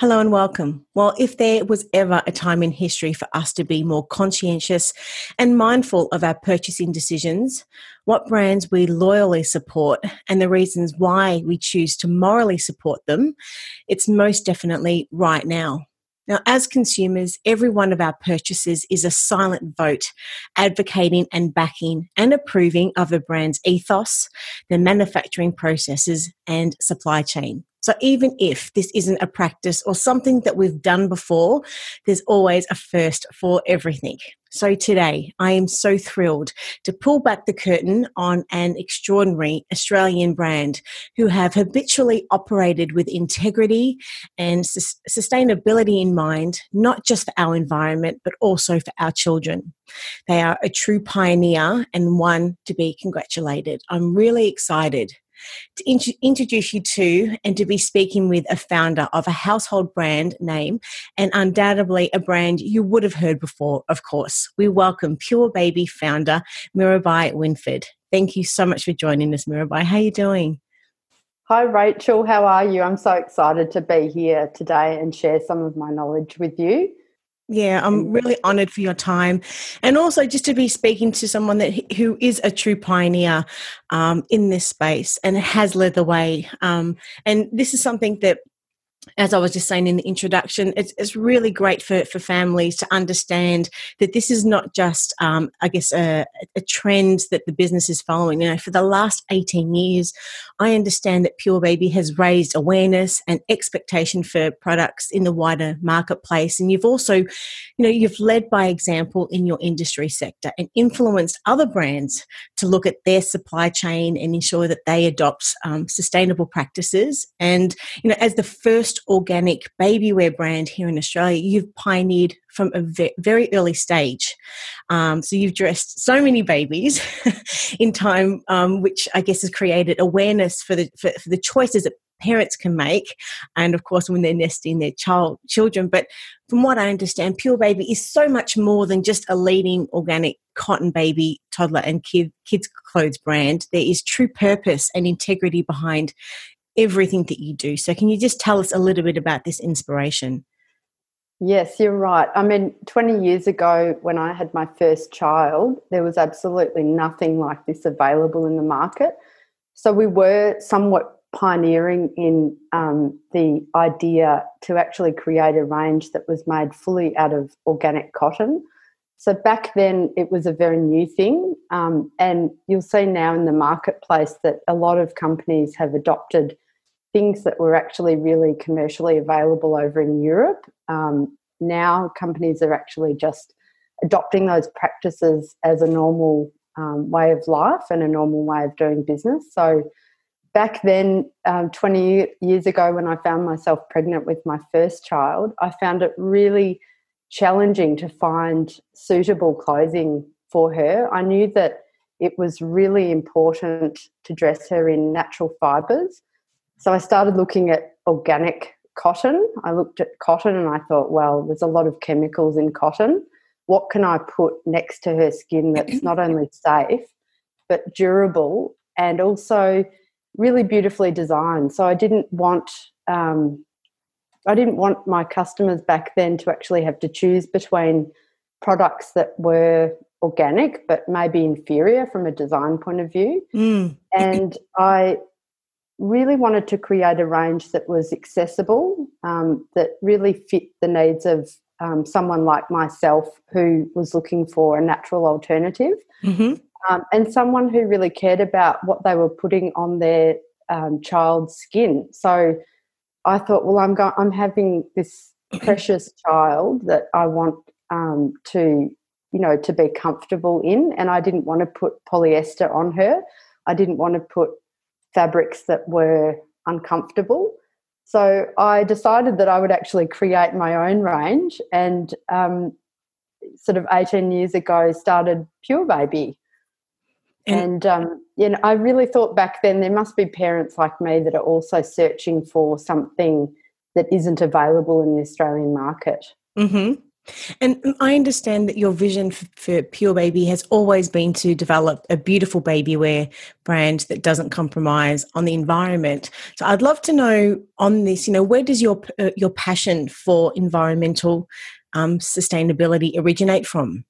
Hello and welcome. Well, if there was ever a time in history for us to be more conscientious and mindful of our purchasing decisions, what brands we loyally support, and the reasons why we choose to morally support them, it's most definitely right now. Now, as consumers, every one of our purchases is a silent vote advocating and backing and approving of the brand's ethos, their manufacturing processes, and supply chain. So even if this isn't a practice or something that we've done before, there's always a first for everything. So today, I am so thrilled to pull back the curtain on an extraordinary Australian brand who have habitually operated with integrity and sustainability in mind, not just for our environment, but also for our children. They are a true pioneer and one to be congratulated. I'm really excited to int- introduce you to and to be speaking with a founder of a household brand name and undoubtedly a brand you would have heard before, of course. We welcome Pure Baby founder Mirabai Winford. Thank you so much for joining us, Mirabai. How are you doing? Hi, Rachel. How are you? I'm so excited to be here today and share some of my knowledge with you. Yeah, I'm really honored for your time, and also just to be speaking to someone that who is a true pioneer um, in this space and has led the way. Um, and this is something that as I was just saying in the introduction, it's, it's really great for, for families to understand that this is not just, um, I guess, a, a, trend that the business is following. You know, for the last 18 years, I understand that Pure Baby has raised awareness and expectation for products in the wider marketplace. And you've also, you know, you've led by example in your industry sector and influenced other brands to look at their supply chain and ensure that they adopt um, sustainable practices. And, you know, as the first organic baby wear brand here in Australia, you've pioneered from a ve- very early stage. Um, so you've dressed so many babies in time, um, which I guess has created awareness for the for, for the choices that parents can make and of course when they're nesting their child children. But from what i understand pure baby is so much more than just a leading organic cotton baby toddler and kid, kids clothes brand. There is true purpose and integrity behind everything that you do. So, can you just tell us a little bit about this inspiration? Yes, you're right. I mean, 20 years ago, when I had my first child, there was absolutely nothing like this available in the market. So, we were somewhat pioneering in um, the idea to actually create a range that was made fully out of organic cotton. So back then, it was a very new thing. Um, and you'll see now in the marketplace that a lot of companies have adopted things that were actually really commercially available over in Europe. Um, now, companies are actually just adopting those practices as a normal um, way of life and a normal way of doing business. So, back then, um, 20 years ago, when I found myself pregnant with my first child, I found it really challenging to find suitable clothing for her. I knew that it was really important to dress her in natural fibres. So I started looking at organic cotton. I looked at cotton and I thought, well, there's a lot of chemicals in cotton. What can I put next to her skin that's not only safe, but durable and also really beautifully designed? So I didn't want um, I didn't want my customers back then to actually have to choose between products that were organic but maybe inferior from a design point of view. Mm. And I really wanted to create a range that was accessible, um, that really fit the needs of um, someone like myself who was looking for a natural alternative. Mm-hmm. Um, and someone who really cared about what they were putting on their um, child's skin. So I thought, well, I'm going, I'm having this precious child that I want um, to, you know, to be comfortable in, and I didn't want to put polyester on her. I didn't want to put fabrics that were uncomfortable. So I decided that I would actually create my own range and um, sort of 18 years ago, started Pure Baby. And, and um, you know, I really thought back then there must be parents like me that are also searching for something that isn't available in the Australian market. Mm-hmm. And I understand that your vision for, for, Pure Baby has always been to develop a beautiful baby wear brand that doesn't compromise on the environment. So I'd love to know on this, you know, where does your uh, your passion for environmental um, sustainability originate from?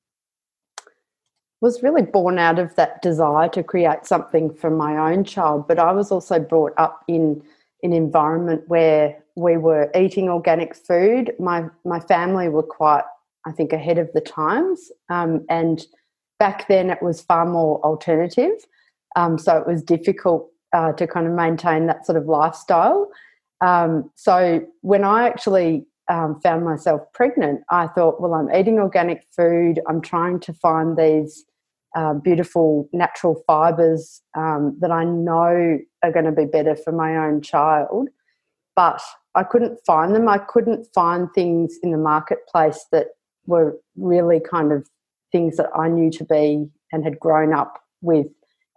Was really born out of that desire to create something for my own child, but I was also brought up in an environment where we were eating organic food. My my family were quite, I think, ahead of the times, um, and back then it was far more alternative. Um, so it was difficult uh, to kind of maintain that sort of lifestyle. Um, so when I actually um, found myself pregnant, I thought, well, I'm eating organic food. I'm trying to find these uh, beautiful natural fibres um, that I know are going to be better for my own child. But I couldn't find them. I couldn't find things in the marketplace that were really kind of things that I knew to be and had grown up with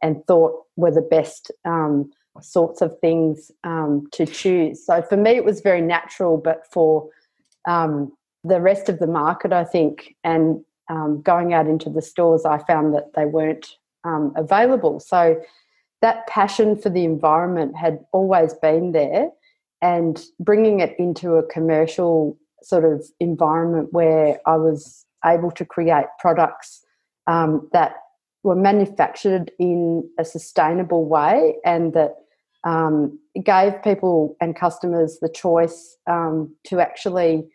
and thought were the best um, sorts of things um, to choose. So for me, it was very natural, but for um, the rest of the market, I think, and um, going out into the stores, I found that they weren't um, available. So that passion for the environment had always been there, and bringing it into a commercial sort of environment where I was able to create products um, that were manufactured in a sustainable way and that um, gave people and customers the choice um, to actually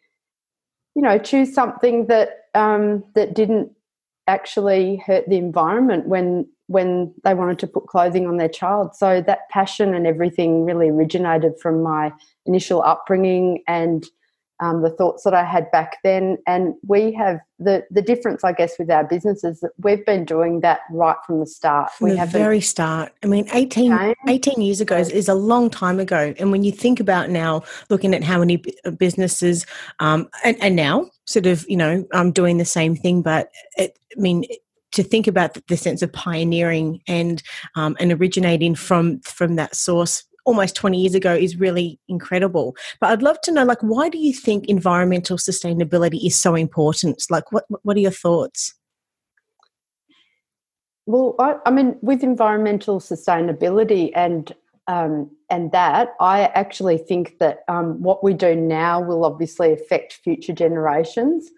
you know choose something that um, that didn't actually hurt the environment when when they wanted to put clothing on their child. So that passion and everything really originated from my initial upbringing and um, the thoughts that I had back then. And we have the the difference, I guess, with our business is that we've been doing that right from the start. From we the have very start. I mean, 18, 18 years ago is, is, a long time ago. And when you think about now, looking at how many businesses, um, and, and now sort of, you know, I'm doing the same thing, but it, I mean, to think about the sense of pioneering and um, and originating from from that source almost 20 years ago is really incredible. But I'd love to know, like, why do you think environmental sustainability is so important? Like, what, what are your thoughts? Well, I, I mean, with environmental sustainability and um, and that, I actually think that um, what we do now will obviously affect future generations.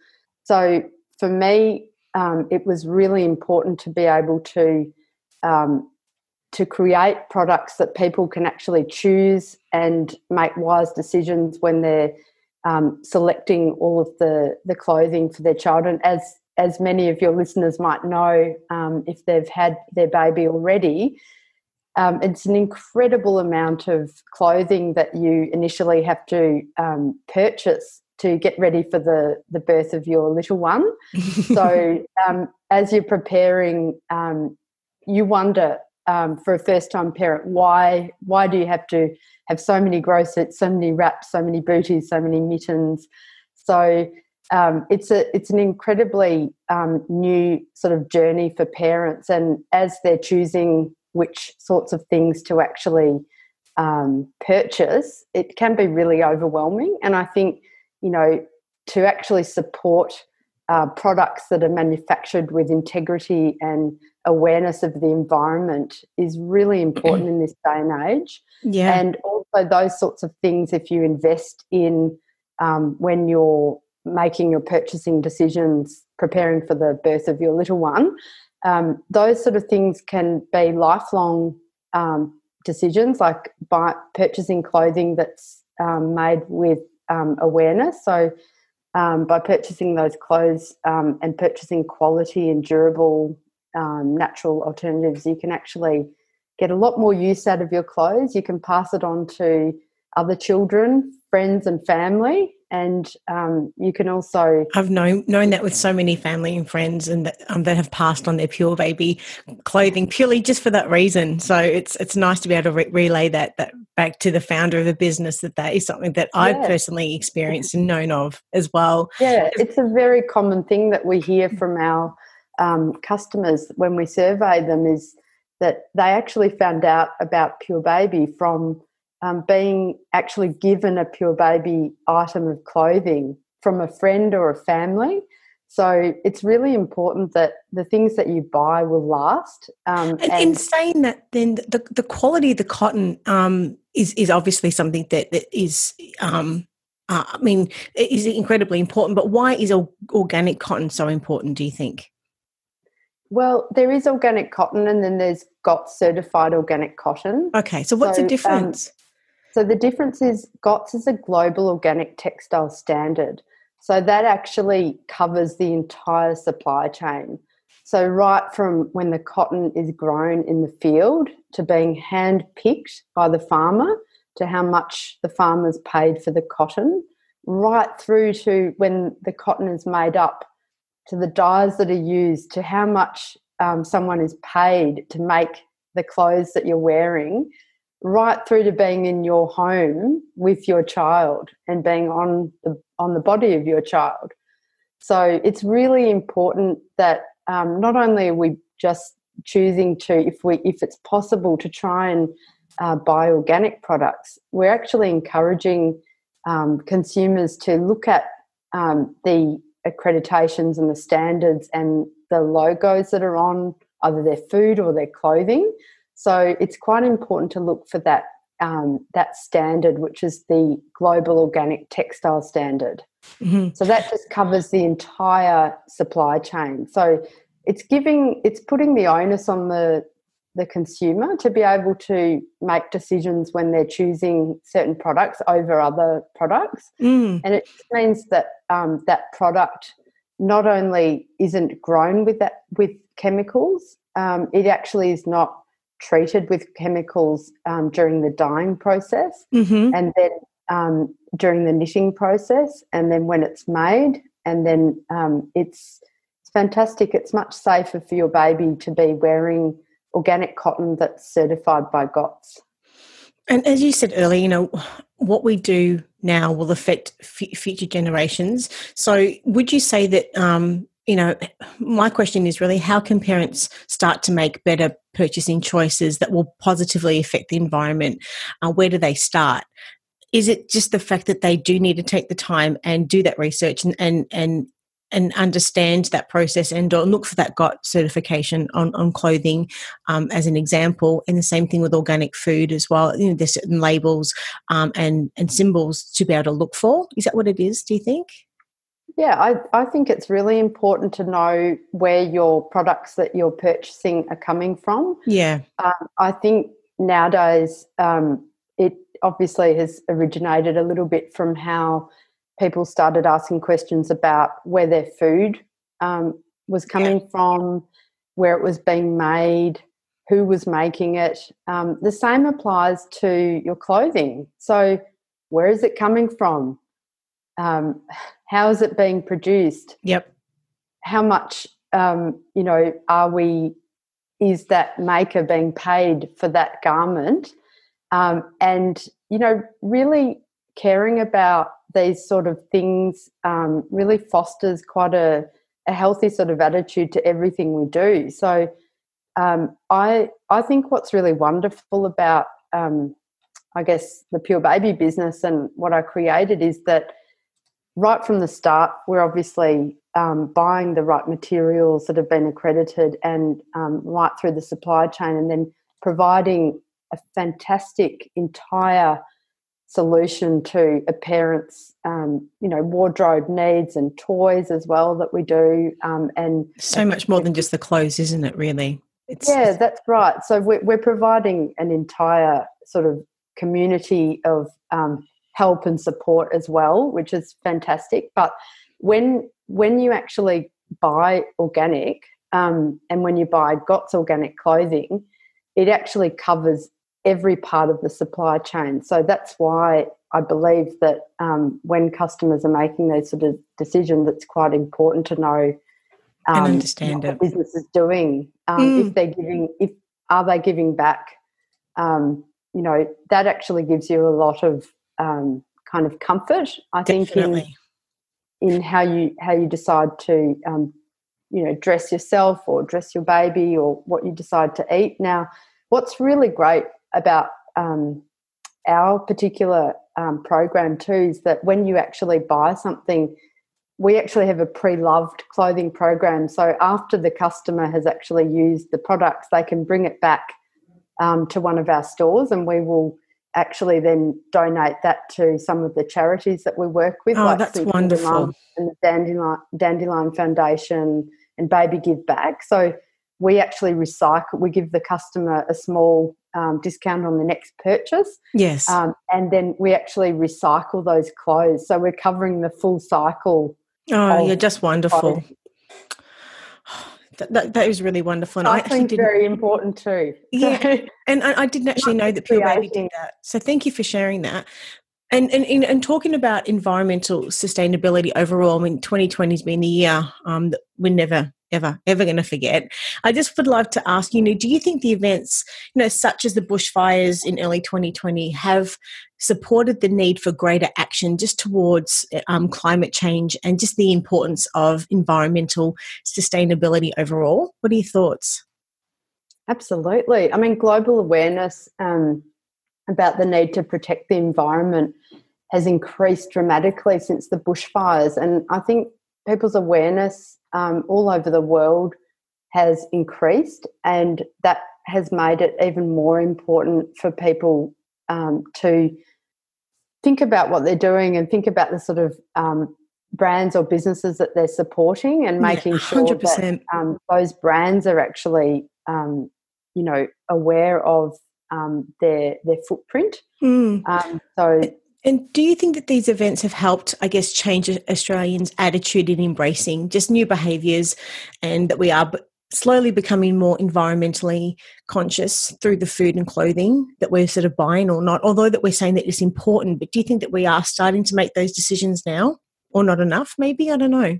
So for me, um, it was really important to be able to um, to create products that people can actually choose and make wise decisions when they're um, selecting all of the, the clothing for their child. And as as many of your listeners might know, um, if they've had their baby already, um, it's an incredible amount of clothing that you initially have to um, purchase to get ready for the, the birth of your little one. so, um, as you're preparing, um, you wonder um, for a first time parent why why do you have to have so many grow sets so many wraps so many booties so many mittens so um, it's a it's an incredibly um, new sort of journey for parents and as they're choosing which sorts of things to actually um, purchase it can be really overwhelming and i think you know to actually support uh, products that are manufactured with integrity and awareness of the environment is really important in this day and age. Yeah. And also those sorts of things, if you invest in um, when you're making your purchasing decisions, preparing for the birth of your little one, um, those sort of things can be lifelong um, decisions, like by purchasing clothing that's um, made with um, awareness. So um, by purchasing those clothes um, and purchasing quality and durable natural alternatives, you can actually get a lot more use out of your clothes. You can pass it on to other children, friends, and family. And um, you can also. I've known known that with so many family and friends, and that, um, that have passed on their pure baby clothing purely just for that reason. So it's it's nice to be able to re- relay that that back to the founder of a business that that is something that yeah. I've personally experienced and known of as well. Yeah, it's a very common thing that we hear from our um, customers when we survey them is that they actually found out about Pure Baby from um, being actually given a Pure Baby item of clothing from a friend or a family. So it's really important that the things that you buy will last. Um, and, and, in saying that, then the, the quality of the cotton um, is is obviously something that, that is. Um, uh, I mean, is incredibly important. But why is organic cotton so important? Do you think? Well, there is organic cotton, and then there's GOTS certified organic cotton. Okay, so what's so, the um, difference? So the difference is GOTS is a global organic textile standard. So that actually covers the entire supply chain. So right from when the cotton is grown in the field to being hand picked by the farmer to how much the farmer's paid for the cotton, right through to when the cotton is made up to the dyes that are used, to how much um, someone is paid to make the clothes that you're wearing, right through to being in your home with your child and being on the on the body of your child. So it's really important that um, not only are we just choosing to, if we if it's possible, to try and uh, buy organic products, we're actually encouraging um, consumers to look at um, the accreditations and the standards and the logos that are on either their food or their clothing. So it's quite important to look for that um, that standard, which is the Global Organic Textile Standard. Mm-hmm. So that just covers the entire supply chain. So it's giving it's putting the onus on the the consumer to be able to make decisions when they're choosing certain products over other products. Mm. And it means that um, that product not only isn't grown with that with chemicals, um, it actually is not treated with chemicals um, during the dyeing process, mm-hmm. and then um, during the knitting process, and then when it's made, and then um, it's it's fantastic. It's much safer for your baby to be wearing organic cotton that's certified by GOTS. And as you said earlier, you know, what we do now will affect f- future generations. So, would you say that, um, you know, my question is really how can parents start to make better purchasing choices that will positively affect the environment? Uh, where do they start? Is it just the fact that they do need to take the time and do that research and, and, and and understand that process and or look for that GOT certification on, on clothing um, as an example. And the same thing with organic food as well. You know, there's certain labels um, and, and symbols to be able to look for. Is that what it is, do you think? Yeah, I, I think it's really important to know where your products that you're purchasing are coming from. Yeah. Um, I think nowadays um, it obviously has originated a little bit from how people started asking questions about where their food um, was coming yeah. from, where it was being made, who was making it. Um, the same applies to your clothing. So, where is it coming from? Um, how is it being produced? Yep. How much, um, you know, are we? Is that maker being paid for that garment? Um, and you know, really caring about these sort of things um, really fosters quite a, a healthy sort of attitude to everything we do. So um, I I think what's really wonderful about um, I guess the Pure Baby business and what I created is that right from the start we're obviously um, buying the right materials that have been accredited and um, right through the supply chain and then providing a fantastic entire solution to a parent's um, you know wardrobe needs and toys as well that we do um, and so much more than just the clothes isn't it really? It's, yeah that's right. So we're, we're providing an entire sort of community of um, help and support as well which is fantastic but when when you actually buy organic um, and when you buy GOTS organic clothing it actually covers every part of the supply chain. So that's why I believe that um, when customers are making those sort of decisions, it's quite important to know um, and understand what it. business is doing. Um, mm. If they're giving, if are they giving back? Um, you know, that actually gives you a lot of um, kind of comfort. I Definitely. think in in how you how you decide to um, you know dress yourself or dress your baby or what you decide to eat. Now, what's really great about um, our particular um, program too is that when you actually buy something, we actually have a pre-loved clothing program. So after the customer has actually used the products, they can bring it back um, to one of our stores, and we will actually then donate that to some of the charities that we work with. Oh, like that's wonderful. And the Dandelion, Dandelion Foundation and Baby Give Back. So we actually recycle, we give the customer a small um, discount on the next purchase. Yes. Um, and then we actually recycle those clothes. So we're covering the full cycle. Oh, you're just wonderful. That, that, that is really wonderful. And I, I think very important too. Yeah, and I, I didn't actually know that Pure Baby did that. So thank you for sharing that. And, and, and talking about environmental sustainability overall, I mean, 2020 has been the year um, that we're never ever ever going to forget. I just would love to ask you, know, do you think the events, you know, such as the bushfires in early 2020, have supported the need for greater action just towards um, climate change and just the importance of environmental sustainability overall? What are your thoughts? Absolutely. I mean, global awareness um, about the need to protect the environment has increased dramatically since the bushfires, and I think people's awareness um, all over the world has increased, and that has made it even more important for people um, to think about what they're doing and think about the sort of um, brands or businesses that they're supporting and making yeah, sure that um, those brands are actually, um, you know, aware of um, their their footprint. Mm. so and do you think that these events have helped, I guess, change Australians' attitude in embracing just new behaviours and that we are slowly becoming more environmentally conscious through the food and clothing that we're sort of buying or not? Although that we're saying that it's important, but do you think that we are starting to make those decisions now or not enough? Maybe? I don't know.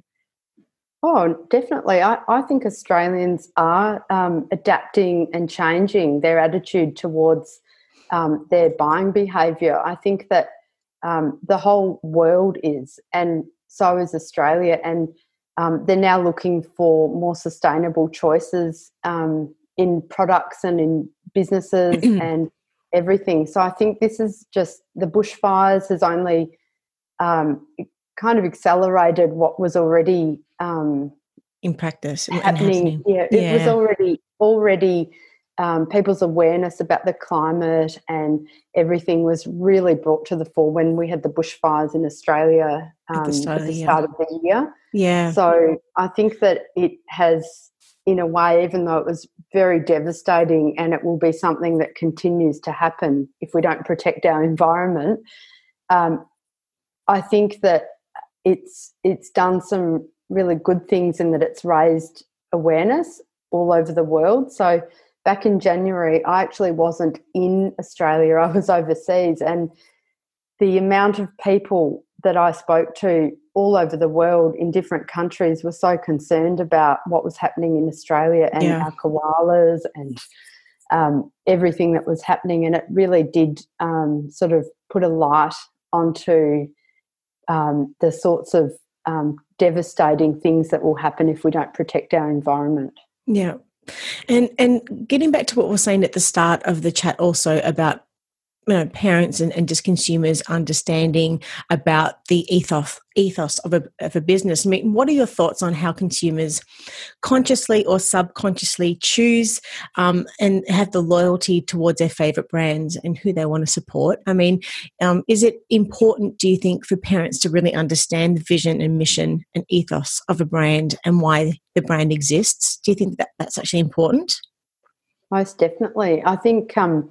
Oh, definitely. I, I think Australians are um, adapting and changing their attitude towards um, their buying behaviour. I think that um, the whole world is, and so is Australia. And um, they're now looking for more sustainable choices um, in products and in businesses and everything. So I think this is just the bushfires has only um, kind of accelerated what was already um, in practice happening. Yeah, it yeah. was already already um, people's awareness about the climate and everything was really brought to the fore when we had the bushfires in Australia um, at the, start, at the start of the year. Yeah. So I think that it has, in a way, even though it was very devastating and it will be something that continues to happen if we don't protect our environment, um, I think that it's it's done some really good things in that it's raised awareness all over the world. So back in January, I actually wasn't in Australia, I was overseas. And the amount of people that I spoke to all over the world in different countries were so concerned about what was happening in Australia and yeah. our koalas and um, everything that was happening. And it really did um, sort of put a light onto um, the sorts of um, devastating things that will happen if we don't protect our environment. Yeah, and and getting back to what we are saying at the start of the chat also about you know, parents and, and just consumers understanding about the ethos ethos of a, of a business. I mean, what are your thoughts on how consumers consciously or subconsciously choose um, and have the loyalty towards their favorite brands and who they want to support? I mean, um, is it important, do you think, for parents to really understand the vision and mission and ethos of a brand and why the brand exists? Do you think that that's actually important? Most definitely. I think. Um,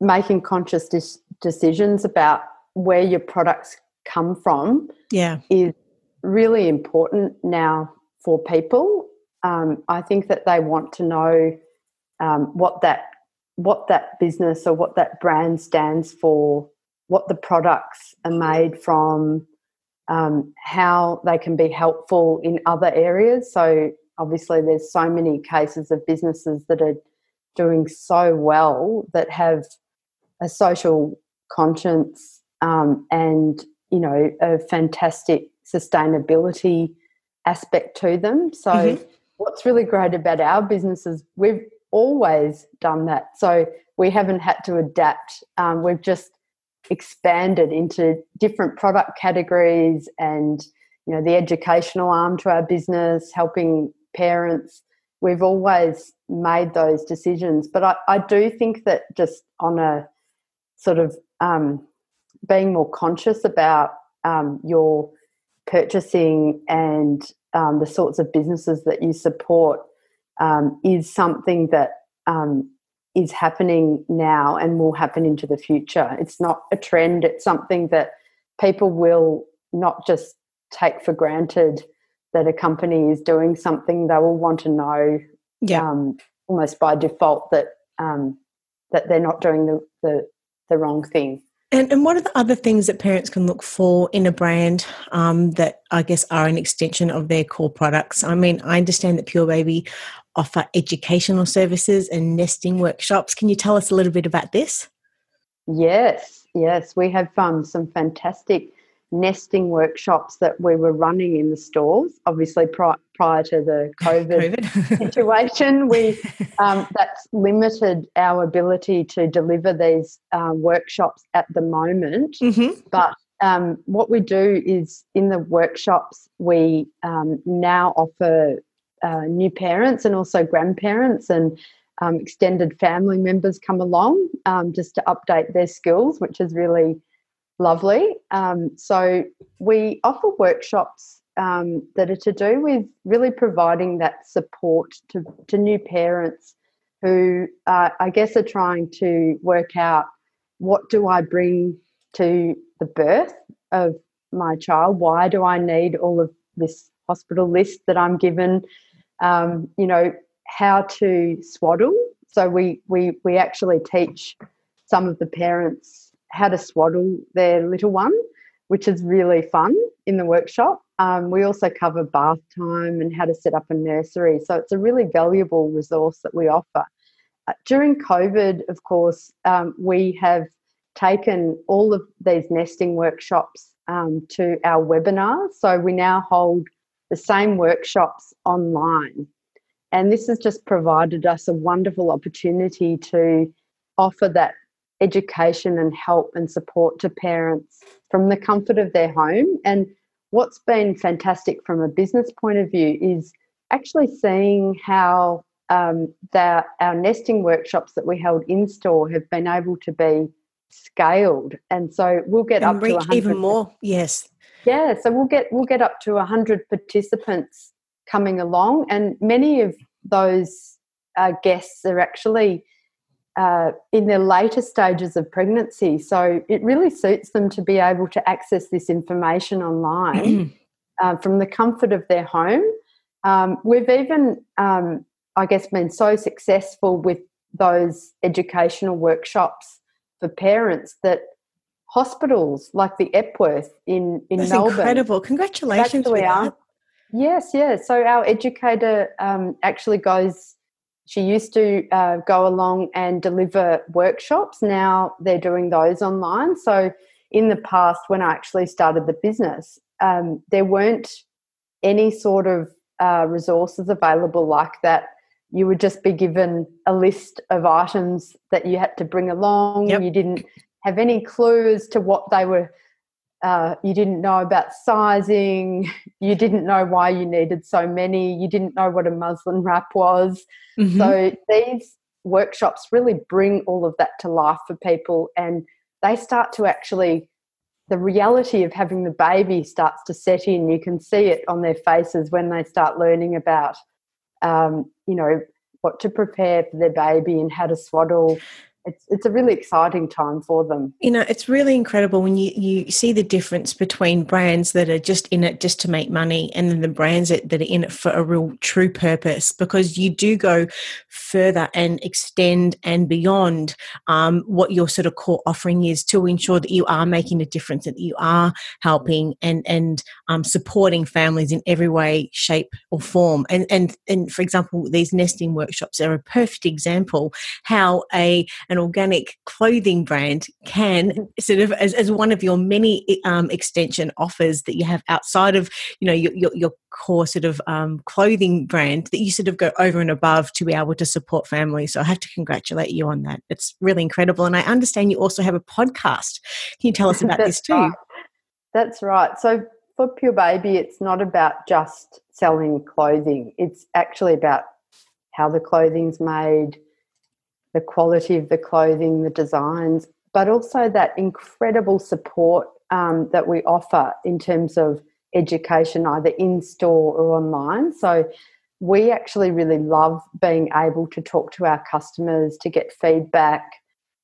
making conscious dis- decisions about where your products come from yeah is really important now for people um, i think that they want to know um, what that what that business or what that brand stands for what the products are made from, um, how they can be helpful in other areas. So obviously, there's so many cases of businesses that are doing so well that have a social conscience um, and you know a fantastic sustainability aspect to them. So mm-hmm. what's really great about our business is we've always done that. So we haven't had to adapt. Um, we've just expanded into different product categories and you know the educational arm to our business, helping parents. We've always made those decisions, but I, I do think that just on a sort of um, being more conscious about um, your purchasing and um, the sorts of businesses that you support um, is something that um, is happening now and will happen into the future. It's not a trend, it's something that people will not just take for granted that a company is doing something, they will want to know yeah. Um, almost by default that um, that they're not doing the, the, the wrong thing. And, and what are the other things that parents can look for in a brand um, that I guess are an extension of their core products? I mean, I understand that Pure Baby offer educational services and nesting workshops. Can you tell us a little bit about this? Yes, yes. We have um, some fantastic nesting workshops that we were running in the stores. Obviously, pri- prior to the COVID, COVID. situation, we um, that's limited our ability to deliver these uh, workshops at the moment. Mm-hmm. But um, what we do is in the workshops, we um, now offer uh, new parents and also grandparents and um, extended family members come along um, just to update their skills, which is really lovely. Um, so we offer workshops um, that are to do with really providing that support to, to new parents who uh, I guess are trying to work out what do I bring to the birth of my child? Why do I need all of this hospital list that I'm given? Um, you know, how to swaddle. So we we we actually teach some of the parents how to swaddle their little one, which is really fun in the workshop. Um, we also cover bath time and how to set up a nursery. So it's a really valuable resource that we offer. Uh, during COVID, of course, um, we have taken all of these nesting workshops um, to our webinars. So we now hold the same workshops online. And this has just provided us a wonderful opportunity to offer that education and help and support to parents from the comfort of their home. And what's been fantastic from a business point of view is actually seeing how um, the, our nesting workshops that we held in store have been able to be scaled, and so we'll get and up reach to even more. Yes, yeah. So we'll get we'll get up to hundred participants coming along, and many of those uh, guests are actually uh, in their later stages of pregnancy. So it really suits them to be able to access this information online uh, from the comfort of their home. Um, we've even, um, I guess, been so successful with those educational workshops for parents that hospitals like the Epworth in, in That's Melbourne. incredible. Congratulations. Actually, Yes, yes. So our educator um, actually goes she used to uh, go along and deliver workshops. Now they're doing those online. So, in the past, when I actually started the business, um, there weren't any sort of uh, resources available like that. You would just be given a list of items that you had to bring along. Yep. You didn't have any clue as to what they were uh, you didn't know about sizing, you didn't know why you needed so many, you didn't know what a muslin wrap was. Mm-hmm. So these workshops really bring all of that to life for people and they start to actually the reality of having the baby starts to set in. You can see it on their faces when they start learning about, um, you know, what to prepare for their baby and how to swaddle it's it's a really exciting time for them. You know, it's really incredible when you you see the difference between brands that are just in it just to make money and then the brands that, that are in it for a real true purpose because you do go further and extend and beyond um, what your sort of core offering is to ensure that you are making a difference that you are helping and and um, supporting families in every way, shape, or form. And and and for example, these nesting workshops are a perfect example how a an organic clothing brand can mm-hmm. sort of as, as one of your many um, extension offers that you have outside of you know your, your, your core sort of um, clothing brand that you sort of go over and above to be able to support families so i have to congratulate you on that. It's really incredible. And i understand you also have a podcast. Can you tell us about this too? right. that's right. So for pure baby it's not about just selling clothing. It's actually about how the clothing's made the quality of the clothing, the designs, but also that incredible support um, that we offer in terms of education, either in store or online. So we actually really love being able to talk to our customers, to get feedback,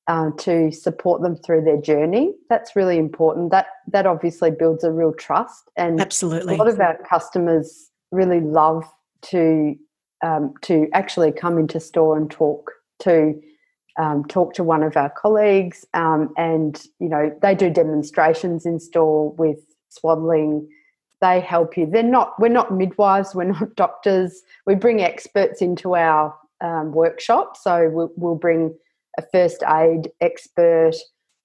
uh, to support them through their journey. That's really important. That that obviously builds a real trust, and absolutely, a lot of our customers really love to um, to actually come into store and talk to um, talk to one of our colleagues, um, and you know they do demonstrations in store with swaddling. They help you. They're not. We're not midwives. We're not doctors. We bring experts into our um, workshop. So we'll, we'll bring a first aid expert,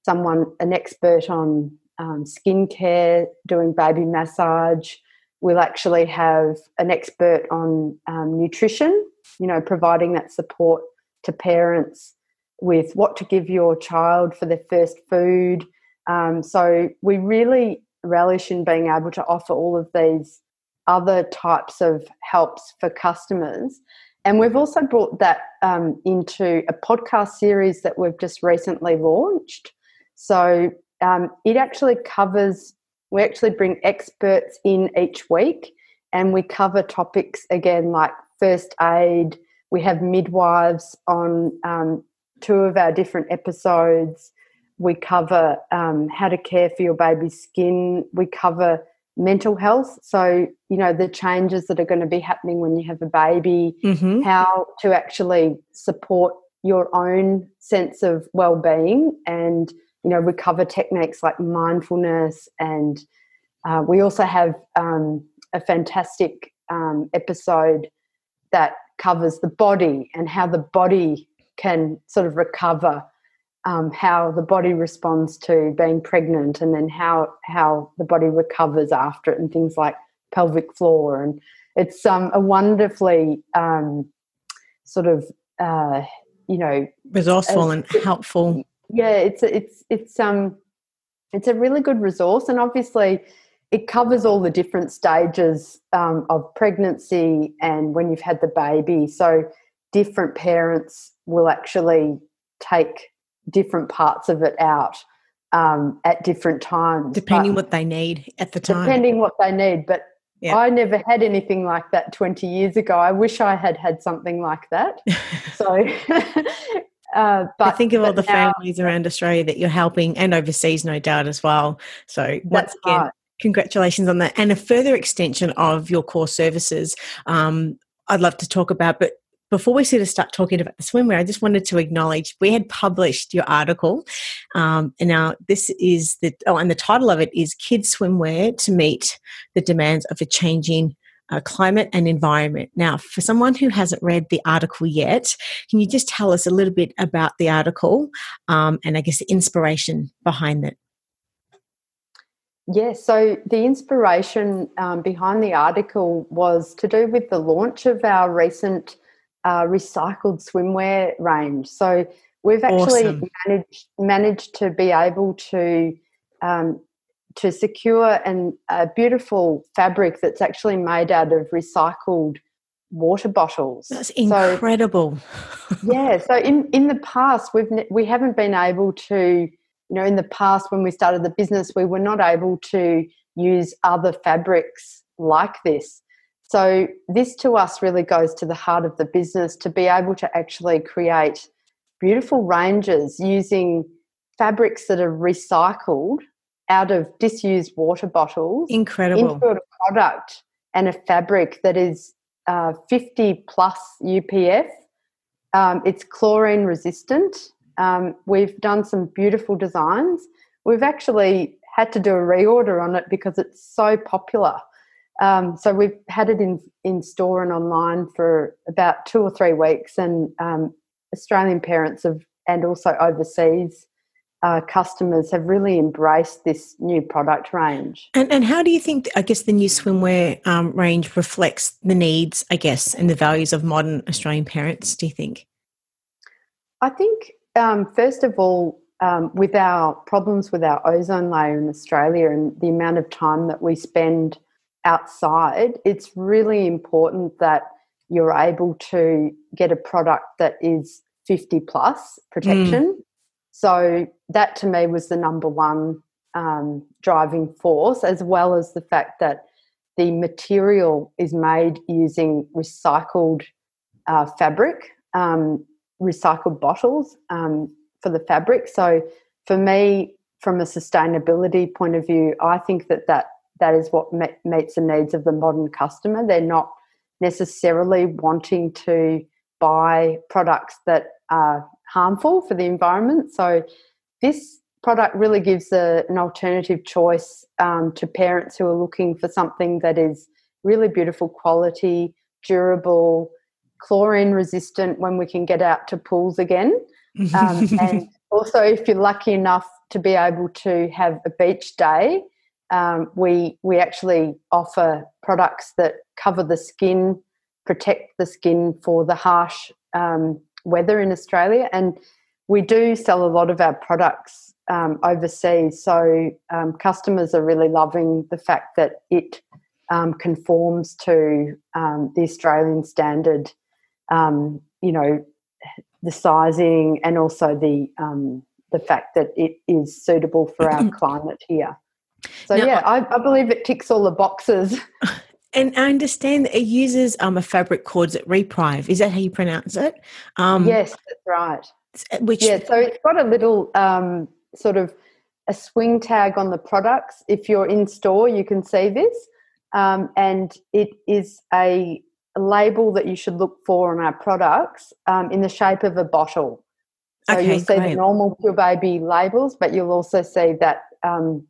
someone an expert on um, skincare, doing baby massage. We'll actually have an expert on um, nutrition. You know, providing that support to parents with what to give your child for their first food. Um, so we really relish in being able to offer all of these other types of helps for customers. And we've also brought that um, into a podcast series that we've just recently launched. So um, it actually covers, we actually bring experts in each week and we cover topics again like first aid. We have midwives on um, two of our different episodes. We cover um, how to care for your baby's skin. We cover mental health. So, you know, the changes that are going to be happening when you have a baby, mm-hmm. how to actually support your own sense of well being. And, you know, we cover techniques like mindfulness. And uh, we also have um, a fantastic um, episode that covers the body and how the body can sort of recover um, how the body responds to being pregnant and then how how the body recovers after it and things like pelvic floor. And it's um, a wonderfully um, sort of uh, you know resourceful and helpful. yeah it's it's it's um it's a really good resource. And obviously it covers all the different stages um, of pregnancy and when you've had the baby so different parents will actually take different parts of it out um, at different times. Depending but what they need at the time. Depending what they need. But yeah. I never had anything like that 20 years ago. I wish I had had something like that. so. Uh, but I think of all the now, families around Australia that you're helping and overseas, no doubt, as well. So, once again, right. Congratulations on that. And a further extension of your core services, um, I'd love to talk about, but before we sort of start talking about the swimwear, I just wanted to acknowledge we had published your article. Um, and now this is the, oh, and the title of it is Kids Swimwear to Meet the Demands of a Changing uh, Climate and Environment. Now, for someone who hasn't read the article yet, can you just tell us a little bit about the article um, and I guess the inspiration behind it? Yes, yeah, so the inspiration um, behind the article was to do with the launch of our recent uh, recycled swimwear range. So we've actually awesome. managed managed to be able to um, to secure an, a beautiful fabric that's actually made out of recycled water bottles. That's incredible. So, yeah. So in in the past, we've we haven't been able to. You know, in the past when we started the business, we were not able to use other fabrics like this. So, this to us really goes to the heart of the business to be able to actually create beautiful ranges using fabrics that are recycled out of disused water bottles incredible into a product and a fabric that is uh, 50 plus UPF. Um, it's chlorine resistant. Um, we've done some beautiful designs. We've actually had to do a reorder on it because it's so popular. Um, so we've had it in in store and online for about two or three weeks, and um, Australian parents have and also overseas uh, customers have really embraced this new product range. And, and how do you think, I guess, the new swimwear um, range reflects the needs, I guess, and the values of modern Australian parents, do you think? I think, um, first of all, um, with our problems with our ozone layer in Australia and the amount of time that we spend outside, it's really important that you're able to get a product that is 50 plus protection. Mm. So that to me was the number one um, driving force, as well as the fact that the material is made using recycled uh, fabric, um, recycled bottles um, for the fabric. So for me, from a sustainability point of view, I think that that, that is what me- meets the needs of the modern customer. They're not necessarily wanting to buy products that are harmful for the environment. So this product really gives a, an alternative choice um, to parents who are looking for something that is really beautiful quality, durable, chlorine resistant when we can get out to pools again. Um, and also, if you're lucky enough to be able to have a beach day, um, we we actually offer products that cover the skin, protect the skin for the harsh um, weather in Australia, and we do sell a lot of our products um, overseas. So um, customers are really loving the fact that it um, conforms to um, the Australian standard. Um, you know, the sizing and also the um, the fact that it is suitable for our climate here. So now, yeah, I, I believe it ticks all the boxes. And I understand that it uses um, a fabric called Repreve. Is that how you pronounce it? Um, yes, that's right. Uh, which yeah, so it's got a little um, sort of a swing tag on the products. If you're in store, you can see this, um, and it is a, label that you should look for on our products um, in the shape of a bottle. So okay, you'll see great. the normal Pure Baby labels, but you'll also see that um,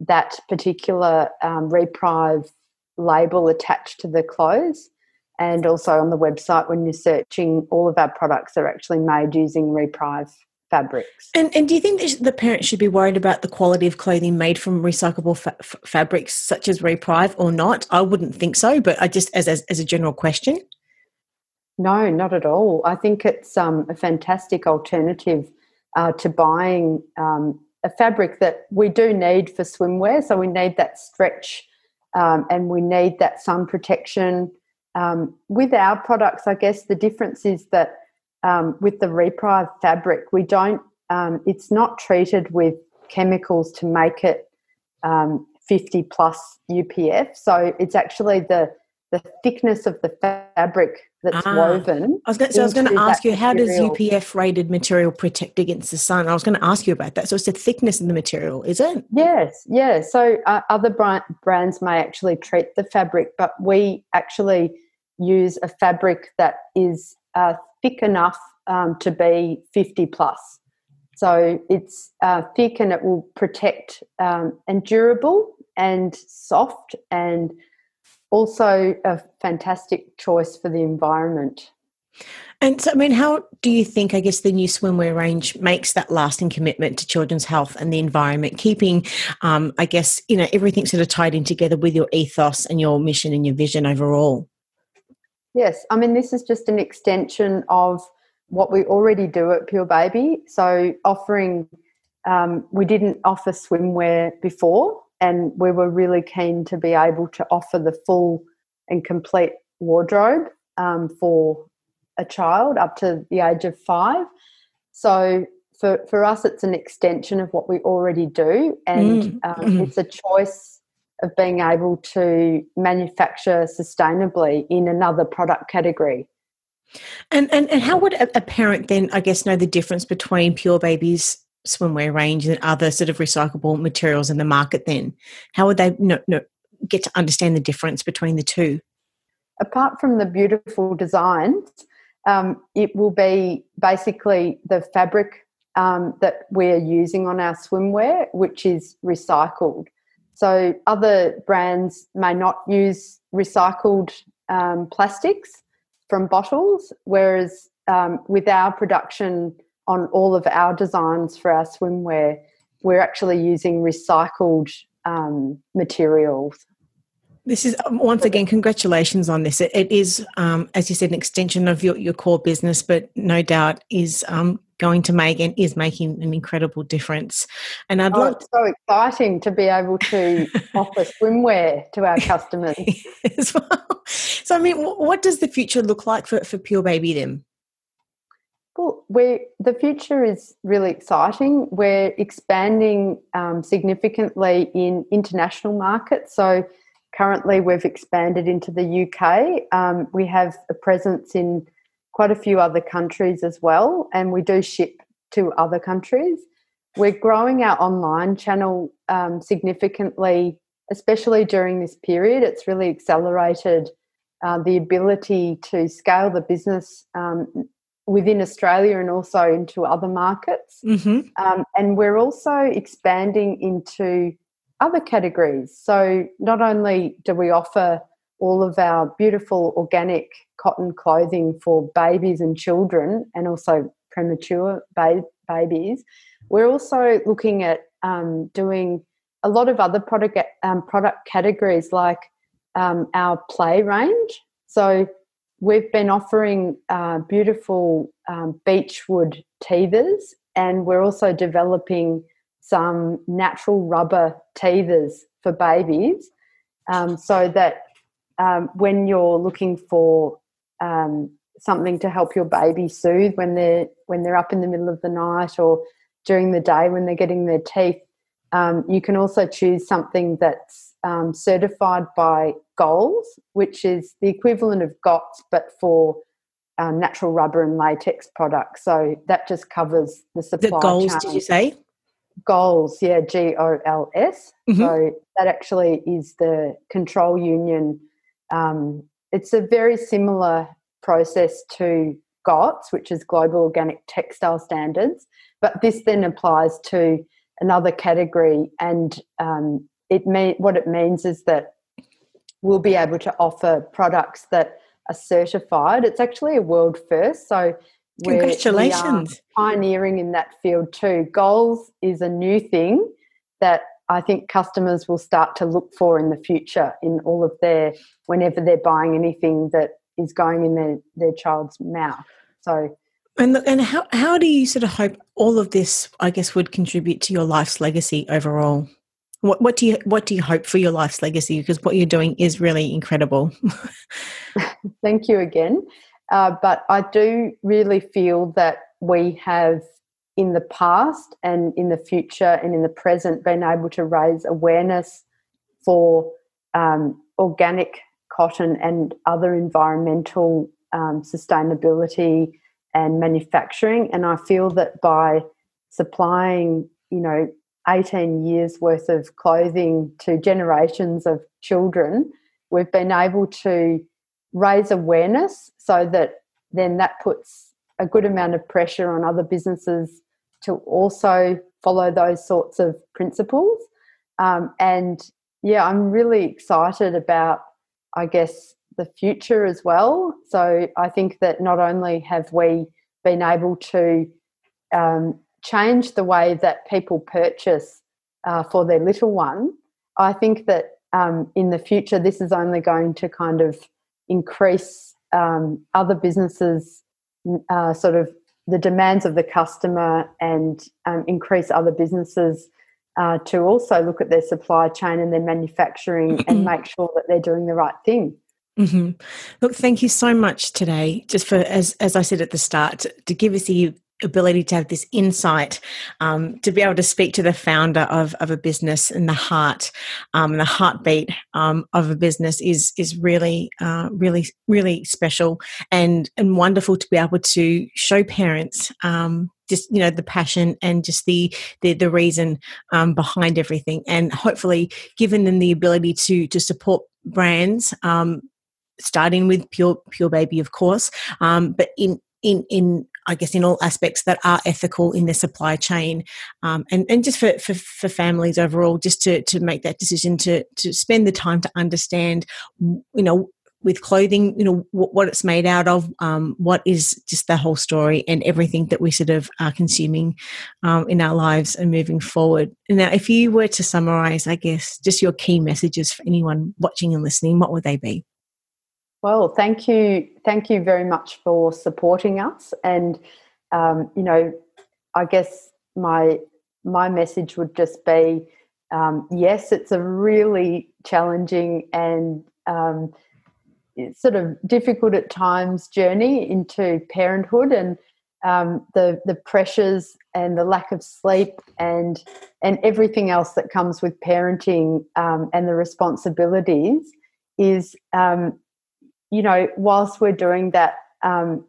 that particular um, Repreve label attached to the clothes and also on the website when you're searching all of our products are actually made using Repreve fabrics. And, and do you think the parents should be worried about the quality of clothing made from recyclable fa- fabrics such as Repreve or not? I wouldn't think so but i just as, as, as a general question. No not at all. I think it's um, a fantastic alternative uh, to buying um, a fabric that we do need for swimwear. So we need that stretch um, and we need that sun protection. Um, with our products, I guess the difference is that um, with the Repreve fabric, we don't. Um, it's not treated with chemicals to make it um, 50 plus UPF. So it's actually the the thickness of the fabric that's ah, woven. I was going, so I was going to ask you, how material. does UPF rated material protect against the sun? I was going to ask you about that. So it's the thickness of the material, is it? Yes, yeah. So uh, other brands may actually treat the fabric, but we actually use a fabric that is uh, thick enough um, to be 50 plus. So it's uh, thick and it will protect um, and durable and soft and also a fantastic choice for the environment. And so, I mean, how do you think, I guess, the new swimwear range makes that lasting commitment to children's health and the environment, keeping, um, I guess, you know, everything sort of tied in together with your ethos and your mission and your vision overall? Yes, I mean, this is just an extension of what we already do at Pure Baby. So, offering, um, we didn't offer swimwear before, and we were really keen to be able to offer the full and complete wardrobe um, for a child up to the age of five. So for, for us, it's an extension of what we already do, and mm. um, mm-hmm. it's a choice of being able to manufacture sustainably in another product category. And, and and how would a parent then, I guess, know the difference between Pure Baby's swimwear range and other sort of recyclable materials in the market? Then, how would they get to understand the difference between the two? Apart from the beautiful designs, um, it will be basically the fabric um, that we're using on our swimwear, which is recycled. So other brands may not use recycled um, plastics from bottles, whereas um, with our production on all of our designs for our swimwear, we're actually using recycled um, materials. This is um, once again, congratulations on this. it, it is, um, as you said, an extension of your, your core business, but no doubt is um, going to make and is making an incredible difference. And I'd oh, love it's so exciting to be able to offer swimwear to our customers as well. So, I mean, what does the future look like for, for Pure Baby then? Well, we the future is really exciting. We're expanding um, significantly in international markets. So currently, we've expanded into the UK. Um, we have a presence in quite a few other countries as well, and we do ship to other countries. We're growing our online channel um, significantly, especially during this period. It's really accelerated uh, the ability to scale the business um, within Australia and also into other markets. Mm-hmm. Um, and we're also expanding into other categories. So not only do we offer all of our beautiful organic cotton clothing for babies and children and also premature ba- babies, we're also looking at um, doing a lot of other product um, product categories like um, our play range. So we've been offering uh, beautiful um, beechwood teethers, and we're also developing some natural rubber teethers for babies, um, so that um, when you're looking for um, something to help your baby soothe when they're when they're up in the middle of the night or during the day when they're getting their teeth, um, you can also choose something that's um, certified by GOLS, which is the equivalent of GOTS but for um, natural rubber and latex products. So that just covers the supply. The GOLS, chain. did you say? GOLS, yeah, G O L S. Mm-hmm. So that actually is the control union. Um, it's a very similar process to GOTS, which is Global Organic Textile Standards, but this then applies to another category, and um, it mean what it means is that we'll be able to offer products that are certified. It's actually a world first, so we're, congratulations pioneering in that field too. GOLS is a new thing that I think customers will start to look for in the future in all of their whenever they're buying anything that is going in their their child's mouth. So and and how how do you sort of hope all of this I guess would contribute to your life's legacy overall? What, what do you what do you hope for your life's legacy? Because what you're doing is really incredible. Thank you again. Uh, but I do really feel that we have in the past and in the future and in the present been able to raise awareness for um, organic cotton and other environmental um, sustainability and manufacturing. And I feel that by supplying, you know, 18 years worth of clothing to generations of children, we've been able to raise awareness so that then that puts a good amount of pressure on other businesses to also follow those sorts of principles. Um, and yeah, I'm really excited about, I guess, the future as well. So I think that not only have we been able to um, change the way that people purchase uh, for their little one, I think that um, in the future this is only going to kind of increase um, other businesses uh, sort of the demands of the customer and um, increase other businesses uh, to also look at their supply chain and their manufacturing and make sure that they're doing the right thing. Mm-hmm. Look, thank you so much today, just for as as I said at the start, to give us the ability to have this insight um, to be able to speak to the founder of, of a business and the heart um, the heartbeat um, of a business is is really uh, really really special and and wonderful to be able to show parents um, just you know the passion and just the the, the reason um, behind everything. And hopefully giving them the ability to to support brands um, starting with pure pure baby of course um, but in in in I guess in all aspects that are ethical in their supply chain, um, and and just for, for, for families overall, just to to make that decision to to spend the time to understand, you know, with clothing, you know, what, it's made out of, um, what is just the whole story, and everything that we sort of are consuming um, in our lives and moving forward. Now, if you were to summarize, I guess, just your key messages for anyone watching and listening, what would they be? Well, thank you, thank you very much for supporting us. And um, you know, I guess my my message would just be, um, yes, it's a really challenging and um, sort of difficult at times journey into parenthood, and um, the the pressures and the lack of sleep and and everything else that comes with parenting um, and the responsibilities is um, you know, whilst we're doing that, um,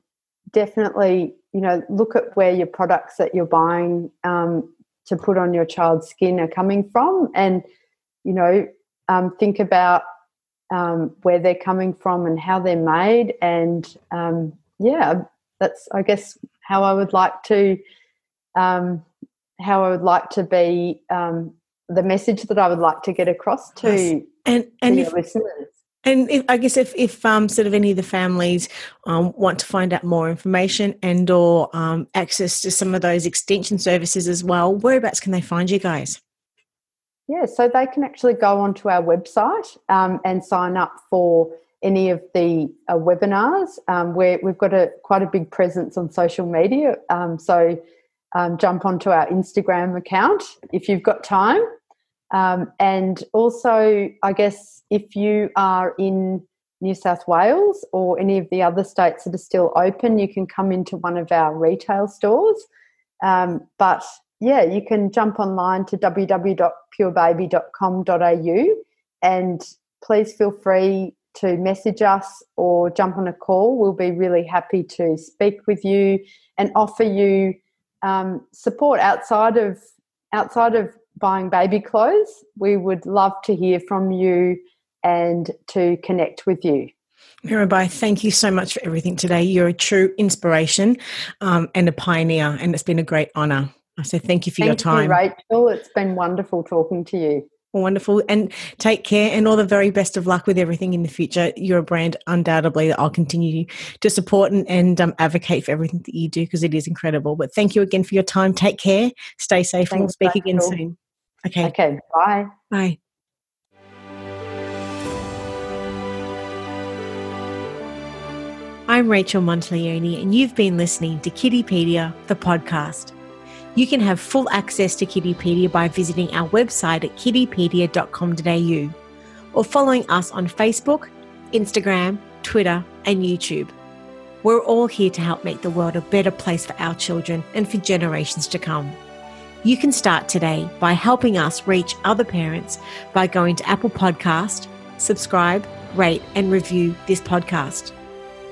definitely, you know, look at where your products that you're buying um, to put on your child's skin are coming from, and you know, um, think about um, where they're coming from and how they're made, and um, yeah, that's I guess how I would like to, um, how I would like to be. the message that I would like to get across to, yes. and and if, listeners and if, I guess if, if um, sort of any of the families um, want to find out more information and or um, access to some of those extension services as well, whereabouts can they find you guys? Yeah, so they can actually go onto our website um, and sign up for any of the uh, webinars. Um, where we've got a quite a big presence on social media, um, so jump onto our Instagram account if you've got time. Um, and also, I guess if you are in New South Wales or any of the other states that are still open, you can come into one of our retail stores. Um, but yeah, you can jump online to www.purebaby.com.au and please feel free to message us or jump on a call. We'll be really happy to speak with you and offer you um, support outside of outside of buying baby clothes, we would love to hear from you and to connect with you. Mirabai, thank you so much for everything today. You're a true inspiration um, and a pioneer, and it's been a great honour. I say thank you for thank your time. You, Rachel. It's been wonderful talking to you. Wonderful. And take care and all the very best of luck with everything in the future. You're a brand undoubtedly that I'll continue to support and, and um, advocate for everything that you do because it is incredible. But thank you again for your time. Take care. Stay safe Thanks, and we'll speak Rachel. again soon. Okay. Okay. Bye. Bye. I'm Rachel Monteleone, and you've been listening to Kiddipedia, the podcast. You can have full access to Kiddipedia by visiting our website at kiddipedia.com.au or following us on Facebook, Instagram, Twitter, and YouTube. We're all here to help make the world a better place for our children and for generations to come. You can start today by helping us reach other parents by going to Apple Podcast, subscribe, rate, and review this podcast.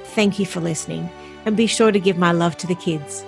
Thank you for listening, and be sure to give my love to the kids.